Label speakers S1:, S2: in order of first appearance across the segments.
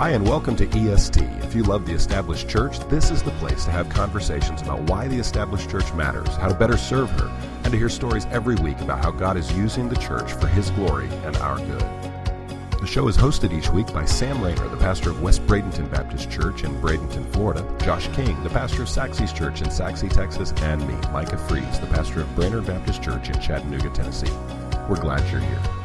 S1: Hi, and welcome to EST. If you love the established church, this is the place to have conversations about why the established church matters, how to better serve her, and to hear stories every week about how God is using the church for His glory and our good. The show is hosted each week by Sam Rainer, the pastor of West Bradenton Baptist Church in Bradenton, Florida, Josh King, the pastor of Sachse's Church in Sachse, Texas, and me, Micah Fries, the pastor of Brainerd Baptist Church in Chattanooga, Tennessee. We're glad you're here.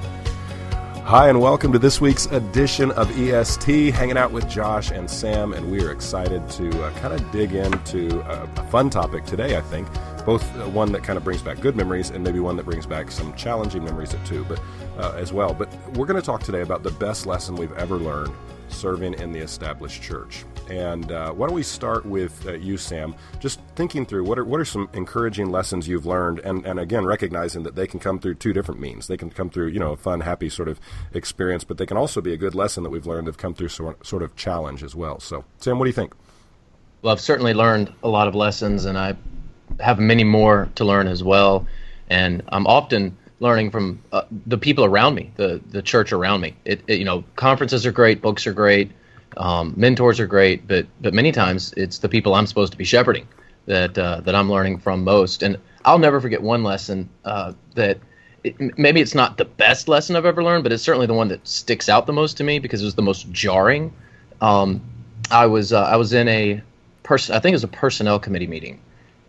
S1: Hi, and welcome to this week's edition of EST, hanging out with Josh and Sam, and we are excited to uh, kind of dig into a, a, fun topic today, I think. Both uh, one that kind of brings back good memories and maybe one that brings back some challenging memories too, but uh, as well. But we're going to talk today about the best lesson we've ever learned serving in the established church. And uh, why don't we start with uh, you, Sam? Just thinking through what are what are some encouraging lessons you've learned, and, and again recognizing that they can come through two different means. They can come through you know a fun, happy sort of experience, but they can also be a good lesson that we've learned that have come through sort sort of challenge as well. So, Sam, what do you think?
S2: Well, I've certainly learned a lot of lessons, and I have many more to learn as well. And I'm often learning from uh, the people around me, the the church around me. It, it, you know, conferences are great, books are great, um, mentors are great, but but many times it's the people I'm supposed to be shepherding that uh, that I'm learning from most. And I'll never forget one lesson uh, that it, maybe it's not the best lesson I've ever learned, but it's certainly the one that sticks out the most to me because it was the most jarring. Um, I was uh, I was in a person I think it was a personnel committee meeting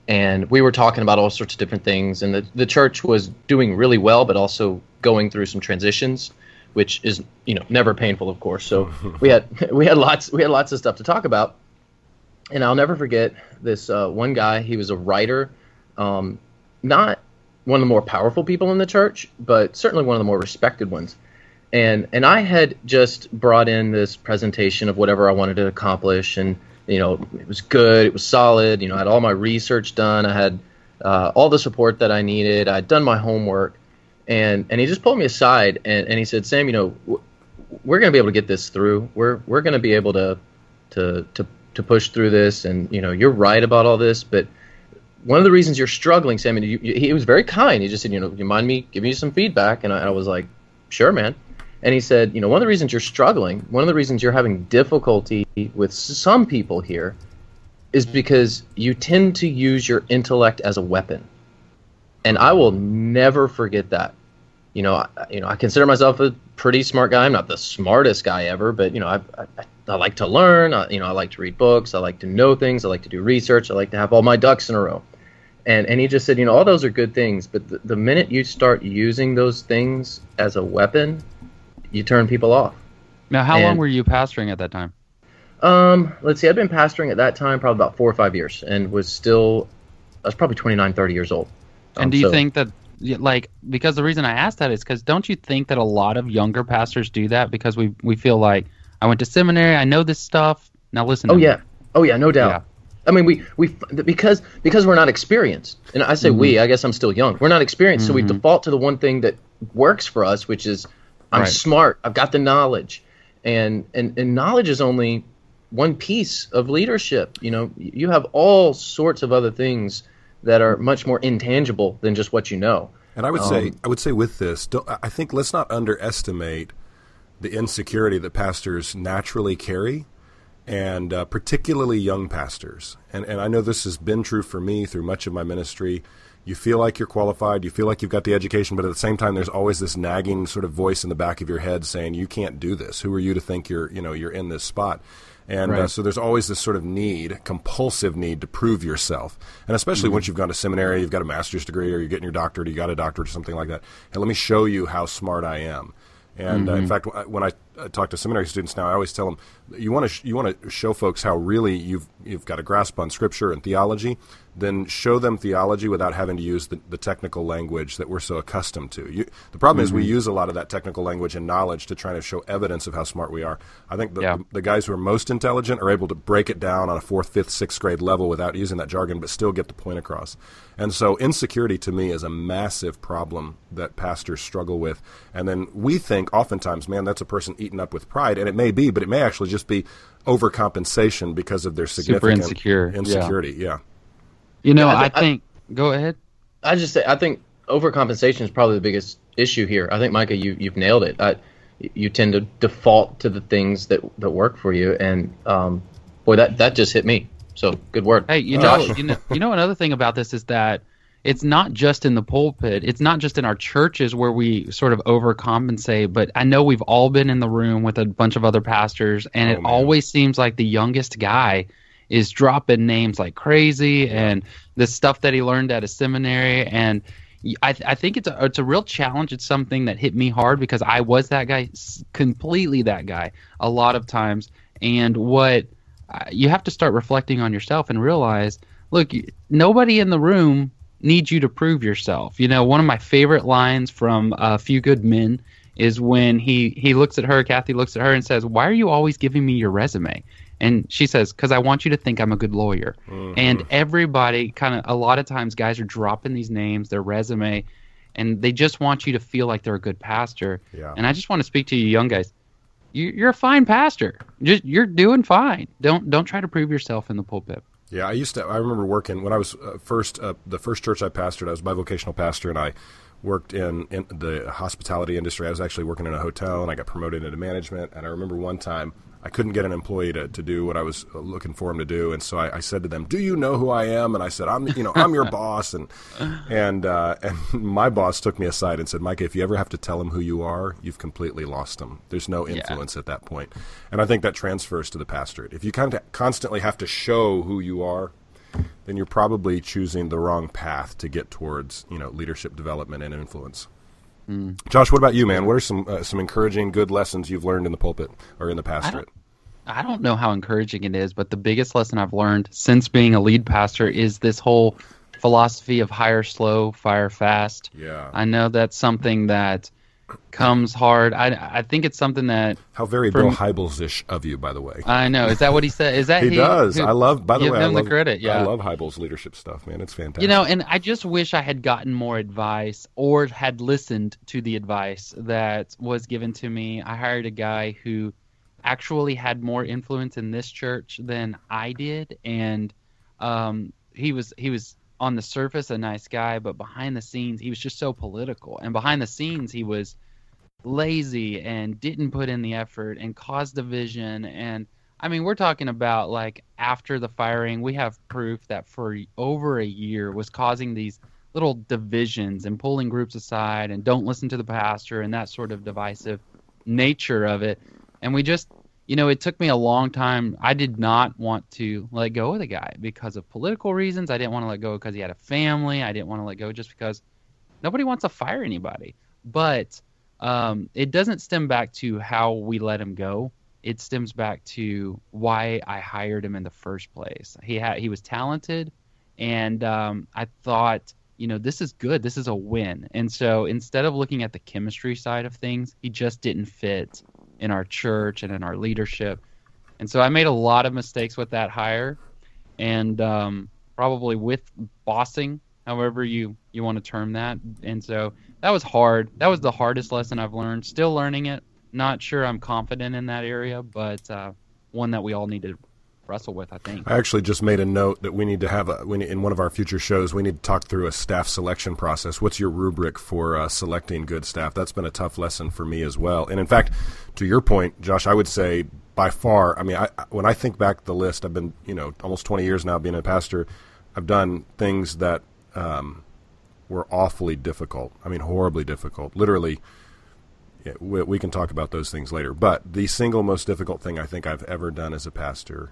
S2: and we were talking about all sorts of different things and the, the church was doing really well but also going through some transitions which is you know never painful of course so we had we had lots we had lots of stuff to talk about and i'll never forget this uh, one guy he was a writer um, not one of the more powerful people in the church but certainly one of the more respected ones and and i had just brought in this presentation of whatever i wanted to accomplish and you know, it was good. It was solid. You know, I had all my research done. I had uh, all the support that I needed. I'd done my homework, and and he just pulled me aside and, and he said, Sam, you know, we're going to be able to get this through. We're we're going to be able to to to to push through this. And you know, you're right about all this, but one of the reasons you're struggling, Sam, and you, you, he was very kind. He just said, you know, you mind me giving you some feedback? And I, I was like, sure, man. And he said, you know, one of the reasons you're struggling, one of the reasons you're having difficulty with some people here is because you tend to use your intellect as a weapon. And I will never forget that. You know, I, you know, I consider myself a pretty smart guy. I'm not the smartest guy ever, but you know, I, I, I like to learn. I, you know, I like to read books. I like to know things. I like to do research. I like to have all my ducks in a row. And and he just said, you know, all those are good things, but the, the minute you start using those things as a weapon, you turn people off.
S3: Now, how and, long were you pastoring at that time?
S2: Um, let's see. I'd been pastoring at that time probably about four or five years, and was still I was probably 29, 30 years old.
S3: Um, and do you so, think that like because the reason I asked that is because don't you think that a lot of younger pastors do that because we we feel like I went to seminary, I know this stuff. Now listen.
S2: Oh yeah, me. oh yeah, no doubt. Yeah. I mean, we we because because we're not experienced, and I say mm-hmm. we. I guess I'm still young. We're not experienced, mm-hmm. so we mm-hmm. default to the one thing that works for us, which is I'm right. smart. I've got the knowledge, and and and knowledge is only one piece of leadership. You know, you have all sorts of other things that are much more intangible than just what you know.
S1: And I would um, say, I would say with this, I think let's not underestimate the insecurity that pastors naturally carry, and uh, particularly young pastors. And and I know this has been true for me through much of my ministry you feel like you're qualified, you feel like you've got the education, but at the same time, there's always this nagging sort of voice in the back of your head saying, "You can't do this. Who are you to think you're, you know, you're in this spot?" And uh, right. uh, so there's always this sort of need, compulsive need to prove yourself. And especially mm-hmm. once you've gone to seminary, you've got a master's degree, or you're getting your doctorate, you got a doctorate, or something like that. And let me show you how smart I am. And mm-hmm. uh, in mm-hmm. fact, when I talk to seminary students now, I always tell them, you want to sh- you want to show folks how really you've you've got a grasp on scripture and theology then show them theology without having to use the, the technical language that we're so accustomed to. You, the problem mm-hmm. is we mm-hmm. use a lot of that technical language and knowledge to try to show evidence of how smart we are. I think the, yeah. the, the, guys who are most intelligent are able to break it down on a fourth, fifth, sixth grade level without using that jargon, but still get the point across. And so insecurity to me is a massive problem that pastors struggle with. And then we think oftentimes, man, that's a person eaten up with pride, and it may be, but it may actually just be overcompensation because of their significant
S3: Super insecure.
S1: insecurity. yeah. yeah.
S3: You know, yeah, I, th- I, think. I, go ahead.
S2: I just say I think overcompensation is probably the biggest issue here. I think Micah, you you've nailed it. I, you tend to default to the things that that work for you. And um, boy, that that just hit me. So good work.
S3: Hey, you know, you know, you know, another thing about this is that it's not just in the pulpit. It's not just in our churches where we sort of overcompensate. But I know we've all been in the room with a bunch of other pastors, and
S1: Oh,
S3: it
S1: man.
S3: always seems like the youngest guy is dropping names like crazy, and the stuff that he learned at a seminary. And I, I think it's a, it's a real challenge. It's something that hit me hard because I was that guy, completely that guy, a lot of times. And what uh, you have to start reflecting on yourself and realize look nobody in the room needs you to prove yourself you know one of my favorite lines from a few good men is when he he looks at her kaffee looks at her and says why are you always giving me your resume and she says because i want you to think i'm a good lawyer and everybody kind of a lot of times guys are dropping these names their resume and they just want you to feel like they're a good pastor
S1: Yeah.
S3: and i just want to speak to you young guys you, you're a fine pastor. Just you're doing fine. Don't don't try to prove yourself in the pulpit.
S1: Yeah, I used to. I remember working when I was uh, first uh, the first church I pastored. I was a bivocational pastor, and I worked in, in the hospitality industry. I was actually working in a hotel, and I got promoted into management. And I remember one time I couldn't get an employee to, to do what I was uh, looking for him to do, and so I, I said to them, "Do you know who I am?" And I said, "I'm you know I'm your boss." And and uh, and my boss took me aside and said, "Micah, if you ever have to tell him who you are, you've completely lost him. There's no influence at that point." And I think that transfers to the pastorate. If you kind of constantly have to show who you are, then you're probably choosing the wrong path to get towards you know leadership development and influence. Josh, what about you, man? What are some uh, some encouraging, good lessons you've learned in the pulpit or in the pastorate?
S3: I don't know how encouraging it is, but the biggest lesson I've learned since being a lead pastor is this whole philosophy of hire slow, fire fast.
S1: Yeah.
S3: I know that's something that comes hard. I, I think it's something that
S1: How very Bill Hybels ish of you, by the way.
S3: I know. Is that what he said? Is that
S1: he does.
S3: who-
S1: I love. By the way, I love
S3: the credit. Yeah,
S1: I love Hybels leadership stuff, man. It's fantastic.
S3: You know, and I just wish I had gotten more advice or had listened to the advice that was given to me. I hired a guy who actually had more influence in this church than I did, and um, he was he was on the surface a nice guy, but behind the scenes he was just so political, and behind the scenes he was lazy and didn't put in the effort and caused division and I mean, we're talking about like after the firing, we have proof that for over a year was causing these little divisions and pulling groups aside and don't listen to the pastor and that sort of divisive nature of it. And we just, you know, it took me a long time. I did not want to let go of the guy because of political reasons. I didn't want to let go because he had a family. I didn't want to let go just because nobody wants to fire anybody. But um, it doesn't stem back to how we let him go it stems back to why I hired him in the first place. He had he was talented, and um, I thought, you know, this is good. This is a win. And so instead of looking at the chemistry side of things, he just didn't fit in our church and in our leadership. And so I made a lot of mistakes with that hire, and um, probably with bossing, however you you want to term that. And so that was hard. That was the hardest lesson I've learned. Still learning it not sure I'm confident in that area, but uh, one that we all need to wrestle with, I think.
S1: I actually just made a note that we need to have a, we need, in one of our future shows. We need to talk through a staff selection process. What's your rubric for uh, selecting good staff? That's been a tough lesson for me as well. And in fact, to your point, Josh, I would say by far. I mean, I, when I think back the list, I've been you know almost 20 years now being a pastor. I've done things that um, were awfully difficult. I mean, horribly difficult. Literally. We can talk about those things later. But the single most difficult thing I think I've ever done as a pastor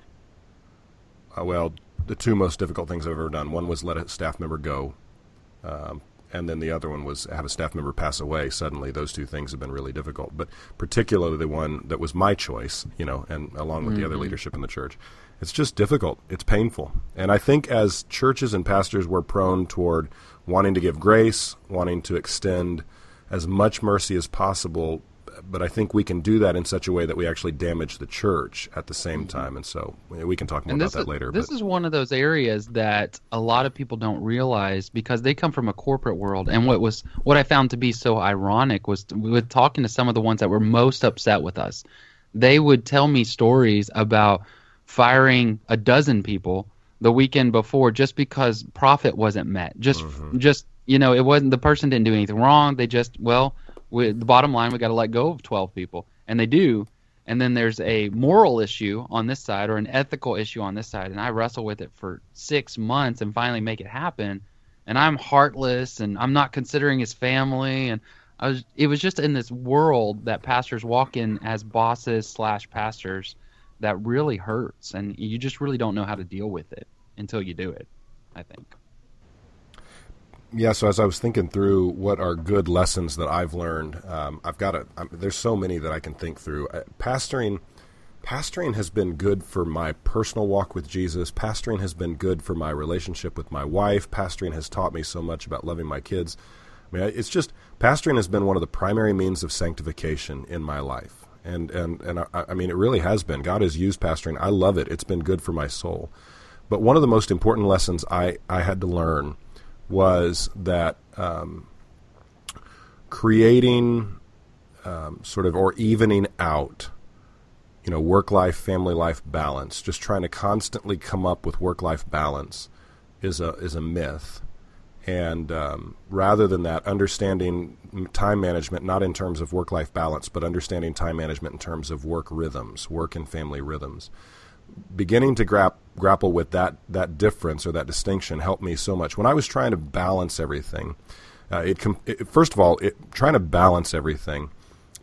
S1: uh, well, the two most difficult things I've ever done. One was let a staff member go, um, and then the other one was have a staff member pass away suddenly. Those two things have been really difficult, but particularly the one that was my choice, you know, and along with the other leadership in the church. It's just difficult. It's painful. And I think as churches and pastors, we're prone toward wanting to give grace, wanting to extend as much mercy as possible. But I think we can do that in such a way that we actually damage the church at the same time. And so we can talk more about that
S3: is,
S1: later.
S3: This
S1: but
S3: is one of those areas that a lot of people don't realize because they come from a corporate world. And what was what I found to be so ironic was with talking to some of the ones that were most upset with us. They would tell me stories about firing a dozen people the weekend before just because profit wasn't met. Just
S1: Mm-hmm.
S3: just you know, it wasn't the person didn't do anything wrong. They just well, We, the bottom line, we got to let go of 12 people, and they do. And then there's a moral issue on this side or an ethical issue on this side, and I wrestle with it for six months and finally make it happen. And I'm heartless, and I'm not considering his family, and I was. It was just in this world that pastors walk in as bosses slash pastors that really hurts, and you just really don't know how to deal with it until you do it. I think
S1: yeah, so as I was thinking through what are good lessons that I've learned, um, I've got a. I'm, there's so many that I can think through. Uh, pastoring, pastoring has been good for my personal walk with Jesus. Pastoring has been good for my relationship with my wife. Pastoring has taught me so much about loving my kids. I mean, it's just pastoring has been one of the primary means of sanctification in my life, and and and I, I mean, it really has been. God has used pastoring. I love it. It's been good for my soul. But one of the most important lessons I I had to learn was that um, creating um, sort of or evening out, you know, work life, family life balance, just trying to constantly come up with work life balance is a is a myth. And um, rather than that, understanding time management, not in terms of work life balance, but understanding time management in terms of work rhythms, work and family rhythms beginning to grap, grapple with that that difference or that distinction helped me so much. When I was trying to balance everything, uh, it, com- it, first of all, it, trying to balance everything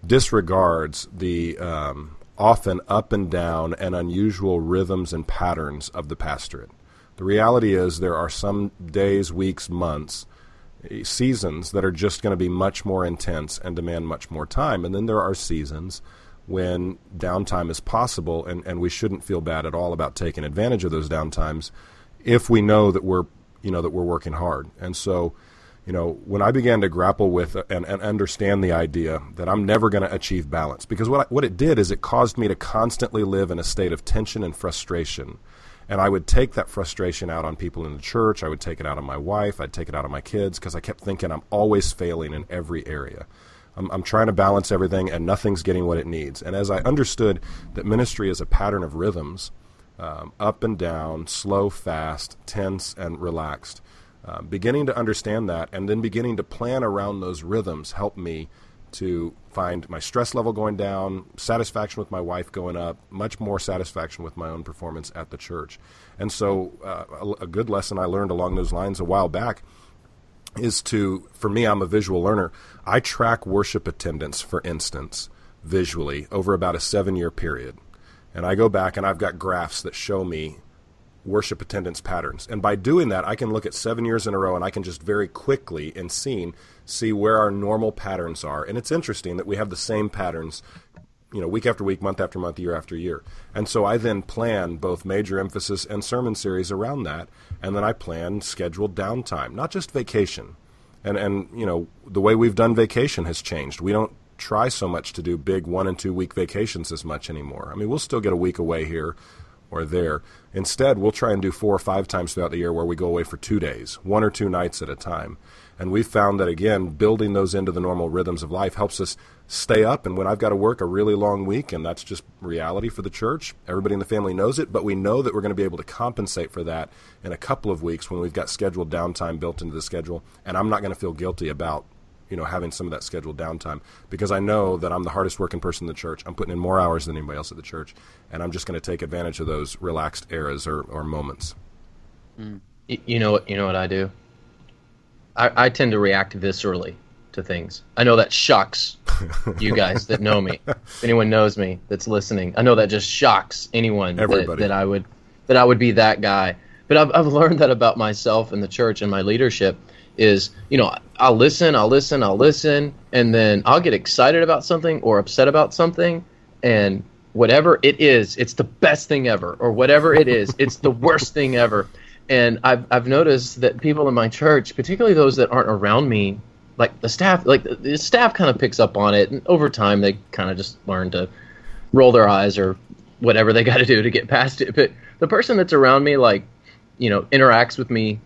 S1: disregards the um, often up and down and unusual rhythms and patterns of the pastorate. The reality is there are some days, weeks, months, eh, seasons that are just going to be much more intense and demand much more time, and then there are seasons when downtime is possible, and, and we shouldn't feel bad at all about taking advantage of those downtimes if we know that we're you know that we're working hard. And so, you know, when I began to grapple with and, and understand the idea that I'm never going to achieve balance, because what I, what it did is it caused me to constantly live in a state of tension and frustration. And I would take that frustration out on people in the church. I would take it out on my wife. I'd take it out on my kids because I kept thinking I'm always failing in every area. I'm, I'm trying to balance everything, and nothing's getting what it needs. And as I understood that ministry is a pattern of rhythms, um, up and down, slow, fast, tense, and relaxed, uh, beginning to understand that, and then beginning to plan around those rhythms helped me to find my stress level going down, satisfaction with my wife going up, much more satisfaction with my own performance at the church. And so, uh, a, a, good lesson I learned along those lines a while back is to, for me, I'm a visual learner. I track worship attendance, for instance, visually over about a seven year period. And I go back and I've got graphs that show me worship attendance patterns. And by doing that, I can look at seven years in a row and I can just very quickly and scene see where our normal patterns are. And it's interesting that we have the same patterns you know, week after week, month after month, year after year. And so I then plan both major emphasis and sermon series around that, and then I plan scheduled downtime, not just vacation. And and you know, the way we've done vacation has changed. We don't try so much to do big one and two week vacations as much anymore. I mean, we'll still get a week away here or there. Instead, we'll try and do four or five times throughout the year where we go away for two days, one or two nights at a time. And we've found that, again, building those into the normal rhythms of life helps us stay up. And when I've got to work a really long week, and that's just reality for the church, everybody in the family knows it, but we know that we're going to be able to compensate for that in a couple of weeks when we've got scheduled downtime built into the schedule. And I'm not going to feel guilty about you know having some of that scheduled downtime because I know that I'm the hardest working person in the church. I'm putting in more hours than anybody else at the church, and I'm just going to take advantage of those relaxed eras or, or moments.
S2: Mm. You know what? You know what I do. I, I tend to react viscerally to things. I know that shocks you guys that know me. If anyone knows me that's listening, I know that just shocks anyone that, that, I would that I would be that guy. But I've I've learned that about myself and the church and my leadership is you know I'll listen, I'll listen, I'll listen, and then I'll get excited about something or upset about something, and whatever it is, it's the best thing ever, or whatever it is, it's the worst thing ever. And I've I've noticed that people in my church, particularly those that aren't around me, like the staff, like the staff kind of picks up on it, and over time they kind of just learn to roll their eyes or whatever they got to do to get past it. But the person that's around me, like you know, interacts with me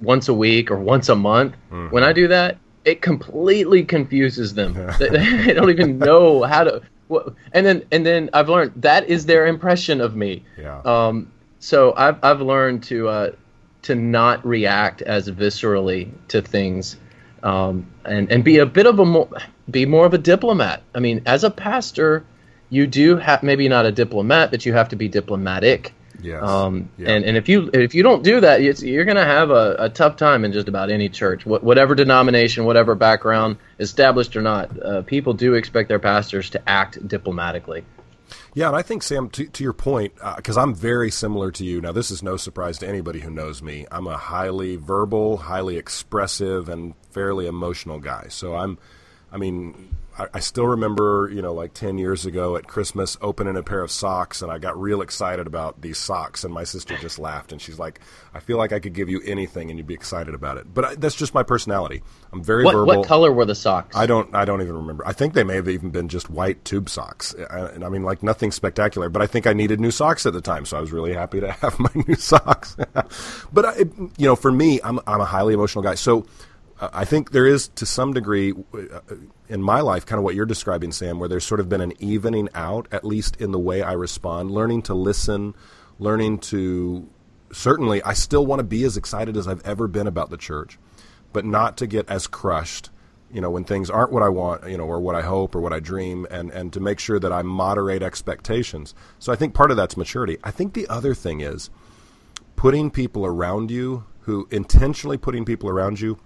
S2: once a week or once a month. Mm-hmm. When I do that, it completely confuses them. they, they, don't even know how to. And then and then I've learned that is their impression of me.
S1: Yeah.
S2: Um, so I've I've learned to uh, to not react as viscerally to things um, and and be a bit of a more be more of a diplomat. I mean, as a pastor, you do have maybe not a diplomat, but you have to be diplomatic.
S1: Yes.
S2: Um,
S1: Yeah.
S2: and, and if you if you don't do that, it's, you're going to have a, a tough time in just about any church, Wh- whatever denomination, whatever background, established or not. Uh, people do expect their pastors to act diplomatically.
S1: Yeah, and I think Sam, to, to your point, uh, because I'm very similar to you. Now, this is no surprise to anybody who knows me. I'm a highly verbal, highly expressive, and fairly emotional guy. So I'm, I mean, I, I still remember, you know, like ten years ago at Christmas, opening a pair of socks, and I got real excited about these socks, and my sister just laughed, and she's like, "I feel like I could give you anything, and you'd be excited about it." But I, that's just my personality. I'm very
S2: What
S1: verbal.
S2: what color were the socks?
S1: I don't. I don't even remember. I think they may have even been just white tube socks, I- and I mean, like nothing spectacular. But I think I needed new socks at the time, so I was really happy to have my new socks. but I, you know, for me, I'm I'm a highly emotional guy, so I think there is to some degree uh, in my life, kind of what you're describing, Sam, where there's sort of been an evening out, at least in the way I respond, learning to listen, learning to. Certainly, I still want to be as excited as I've ever been about the church but not to get as crushed, you know, when things aren't what I want, you know, or what I hope or what I dream, and, and to make sure that I moderate expectations. So I think part of that's maturity. I think the other thing is putting people around you who intentionally putting people around you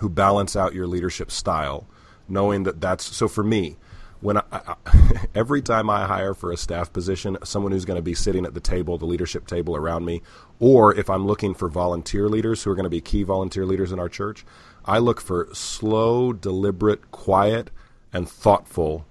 S1: who balance out your leadership style, knowing that that's so for me. When I, I, every time I hire for a staff position, someone who's going to be sitting at the table, the leadership table around me, or if I'm looking for volunteer leaders who are going to be key volunteer leaders in our church, I look for slow, deliberate, quiet, and thoughtful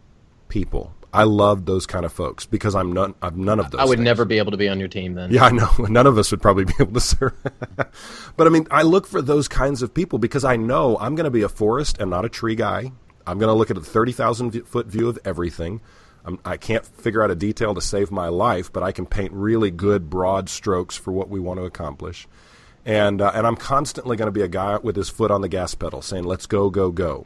S1: people. I love those kind of folks because I'm none. I'm none of those.
S2: I would
S1: things.
S2: never be able to be on your team then.
S1: Yeah, I know. None of us would probably be able to serve. but I mean, I look for those kinds of people because I know I'm going to be a forest and not a tree guy. I'm going to look at a 30,000 foot view of everything. I'm, I can't figure out a detail to save my life, but I can paint really good broad strokes for what we want to accomplish. And, uh, and I'm constantly going to be a guy with his foot on the gas pedal saying, let's go, go, go.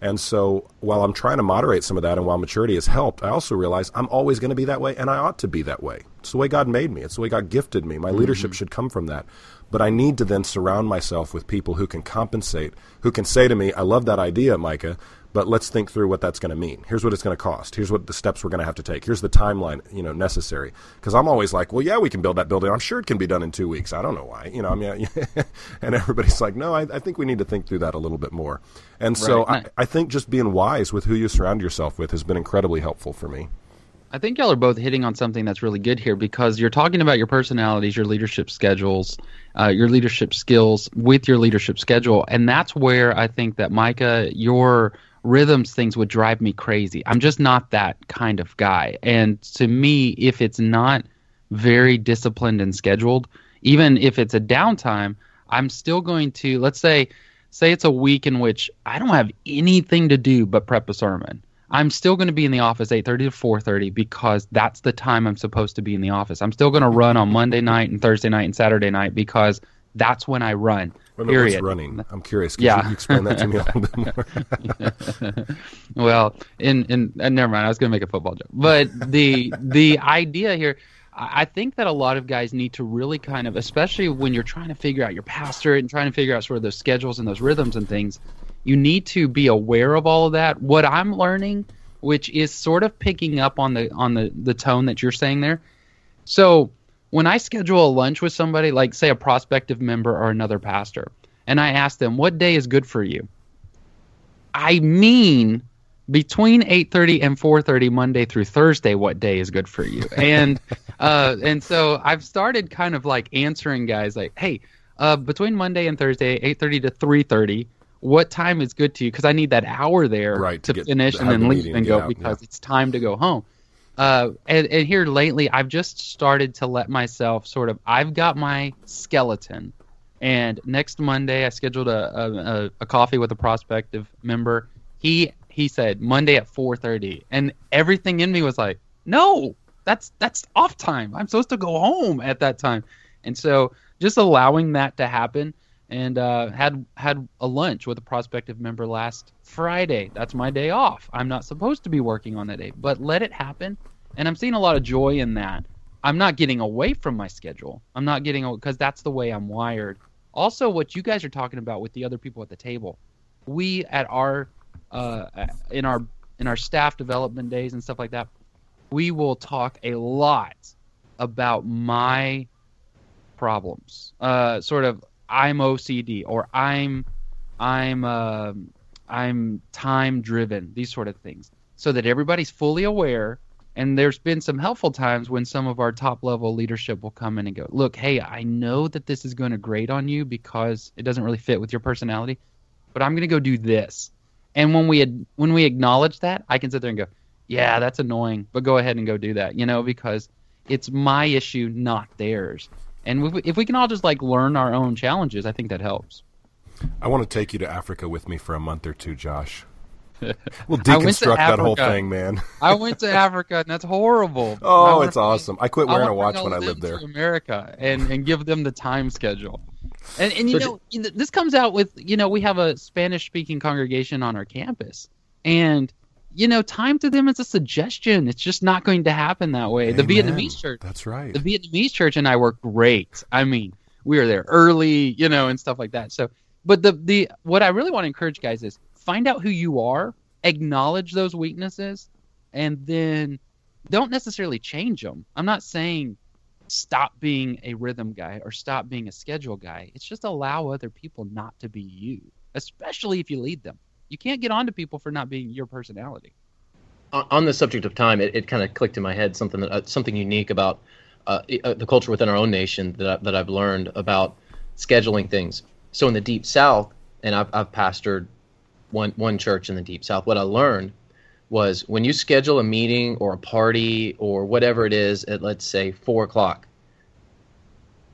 S1: And so while I'm trying to moderate some of that and while maturity has helped, I also realize I'm always going to be that way and I ought to be that way. It's the way God made me. It's the way God gifted me. My mm-hmm. leadership should come from that. But I need to then surround myself with people who can compensate, who can say to me, I love that idea, Micah, but let's think through what that's going to mean. Here's what it's going to cost. Here's what the steps we're going to have to take. Here's the timeline, you know, necessary. Because I'm always like, well, yeah, we can build that building. I'm sure it can be done in two weeks. I don't know why, you know. I mean, and everybody's like, no, I, I think we need to think through that a little bit more. And so I, I think just being wise with who you surround yourself with has been incredibly helpful for me.
S3: I think y'all are both hitting on something that's really good here because you're talking about your personalities, your leadership schedules, uh, your leadership skills with your leadership schedule, and that's where I think that Micah, your rhythms things would drive me crazy. I'm just not that kind of guy, and to me, if it's not very disciplined and scheduled, even if it's a downtime, I'm still going to let's say say it's a week in which I don't have anything to do but prep a sermon. I'm still going to be in the office 8:30 to 4:30 because that's the time I'm supposed to be in the office. I'm still going to run on Monday night and Thursday night and Saturday night because that's when I run.
S1: Wait a minute,
S3: period.
S1: what's running? I'm curious. Could
S3: Yeah.
S1: you explain that to me a little bit more?
S3: well, in in uh, never mind. I was going to make a football joke, but the the idea here, I I think that a lot of guys need to really kind of, especially when you're trying to figure out your pastorate and trying to figure out sort of those schedules and those rhythms and things, you need to be aware of all of that. What I'm learning, which is sort of picking up on the on the the tone that you're saying there. So when I schedule a lunch with somebody, like say a prospective member or another pastor, and I ask them what day is good for you, I mean between 8:30 and 4:30 Monday through Thursday what day is good for you. And uh and so I've started kind of like answering guys like, "Hey, uh between Monday and Thursday 8:30 to 3:30 what time is good to you because I need that hour there
S1: Right, to
S3: to, finish and then leave
S1: meeting
S3: and go
S1: out,
S3: because
S1: yeah.
S3: it's time to go home. Uh, and, and here lately, I've just started to let myself sort of. I've got my skeleton, and next Monday I scheduled a, a, a, coffee with a prospective member. He he said Monday at 4:30, and everything in me was like, no, that's that's off time. I'm supposed to go home at that time, and so just allowing that to happen. And uh, had had a lunch with a prospective member last Friday. That's my day off. I'm not supposed to be working on that day, but let it happen. And I'm seeing a lot of joy in that. I'm not getting away from my schedule. I'm not getting because that's the way I'm wired. Also, what you guys are talking about with the other people at the table, we at our uh, in our in our staff development days and stuff like that, we will talk a lot about my problems. Uh, sort of, I'm OCD or I'm I'm uh, I'm time driven. These sort of things, so that everybody's fully aware. And there's been some helpful times when some of our top level leadership will come in and go, "Look, hey, I know that this is going to grate on you because it doesn't really fit with your personality, but I'm going to go do this." And when we had, when we acknowledge that, I can sit there and go, "Yeah, that's annoying, but go ahead and go do that," you know, because it's my issue, not theirs. And if we, if we can all just like learn our own challenges, I think that helps.
S1: I want to take you to Africa with me for a month or two, Josh. We'll deconstruct that whole thing, man.
S3: I went to Africa, and that's horrible.
S1: Oh, it's awesome. I quit wearing I a watch when I lived there.
S3: America and and give them the time schedule. And and you know this comes out with you know we have a Spanish speaking congregation on our campus, and you know, time to them is a suggestion. It's just not going to happen that way. Amen. The Vietnamese church.
S1: That's right.
S3: The Vietnamese church and I were great. I mean, we were there early, you know, and stuff like that. So, but the the what I really want to encourage guys is find out who you are, acknowledge those weaknesses, and then don't necessarily change them. I'm not saying stop being a rhythm guy or stop being a schedule guy. It's just allow other people not to be you, especially if you lead them you can't get on to people for not being your personality.
S2: On, the subject of time, it, it kind of clicked in my head something that uh, something unique about uh, uh, the culture within our own nation that I, that I've learned about scheduling things. So in the Deep South, and I've, I've pastored one one church in the Deep South. What I learned was when you schedule a meeting or a party or whatever it is at let's say four o'clock,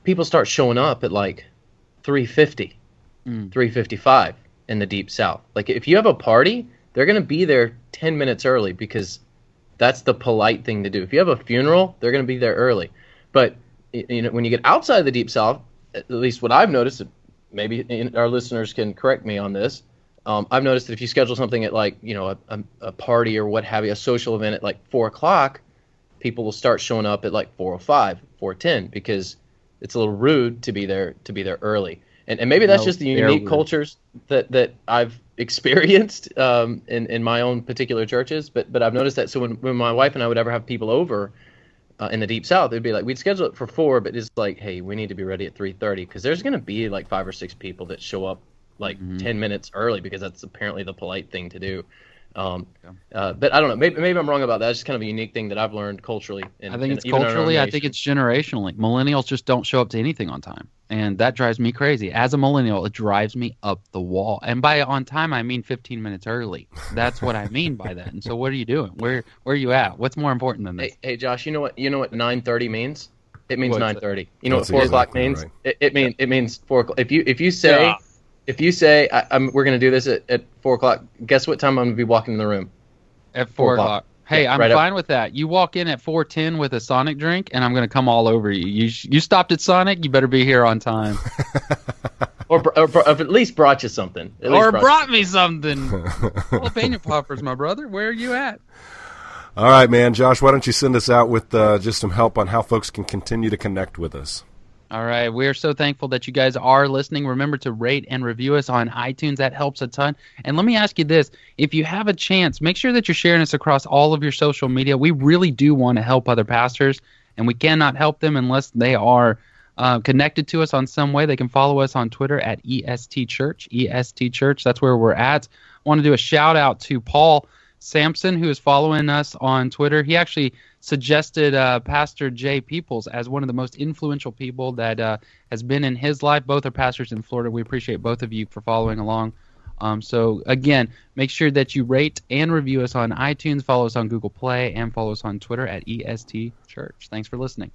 S2: people start showing up at like three fifty, mm. three fifty five in the deep south. Like if you have a party, they're going to be there 10 minutes early because that's the polite thing to do. If you have a funeral, they're going to be there early. But you know, when you get outside the deep south, at least what I've noticed, maybe our listeners can correct me on this. Um, I've noticed that if you schedule something at like you know a, a, a, party or what have you, a social event at like four o'clock, people will start showing up at like four o oh five, four ten because it's a little rude to be there to be there early and, and maybe that's no, just the unique cultures that that I've experienced um, in in my own particular churches. But but I've noticed that so when when my wife and I would ever have people over uh, in the deep south, it'd be like we'd schedule it for four, but it's like hey, we need to be ready at three thirty because there's gonna be like five or six people that show up like mm-hmm. ten minutes early because that's apparently the polite thing to do. Um, uh, but I don't know. Maybe, maybe I'm wrong about that. It's just kind of a unique thing that I've learned culturally. In,
S3: I think it's culturally. I think it's generationally. Millennials just don't show up to anything on time, and that drives me crazy. As a millennial, it drives me up the wall. And by on time, I mean 15 minutes early. That's what I mean by that. And so, what are you doing? Where Where are you at? What's more important than this?
S2: Hey, hey Josh. You know what? You know what 9:30 means? It means 9:30. You know That's what four exactly o'clock means? Right. It, it means it means four o'clock. If you if you say yeah. If you say I, we're going to do this at, at four o'clock, guess what time I'm going to be walking in the room?
S3: At four, o'clock. o'clock. Hey, yeah, I'm right fine up. with that. You walk in at 4:10 with a Sonic drink, and I'm going to come all over you. You you stopped at Sonic, you better be here on time.
S2: or, or, or, at least brought you something.
S3: or brought, brought me something. Jalapeno poppers, my brother. Where are you at?
S1: All right, man, Josh. Why don't you send us out with uh, just some help on how folks can continue to connect with us?
S3: All right. We are so thankful that you guys are listening. Remember to rate and review us on iTunes. That helps a ton. And let me ask you this if you have a chance, make sure that you're sharing us across all of your social media. We really do want to help other pastors, and we cannot help them unless they are. Uh, connected to us on some way, they can follow us on Twitter at EST Church. EST Church, that's where we're at. I want to do a shout out to Paul Sampson, who is following us on Twitter. He actually suggested uh, Pastor Jay Peoples as one of the most influential people that uh, has been in his life. Both are pastors in Florida. We appreciate both of you for following along. Um, so again, make sure that you rate and review us on iTunes, follow us on Google Play, and follow us on Twitter at EST Church. Thanks for listening.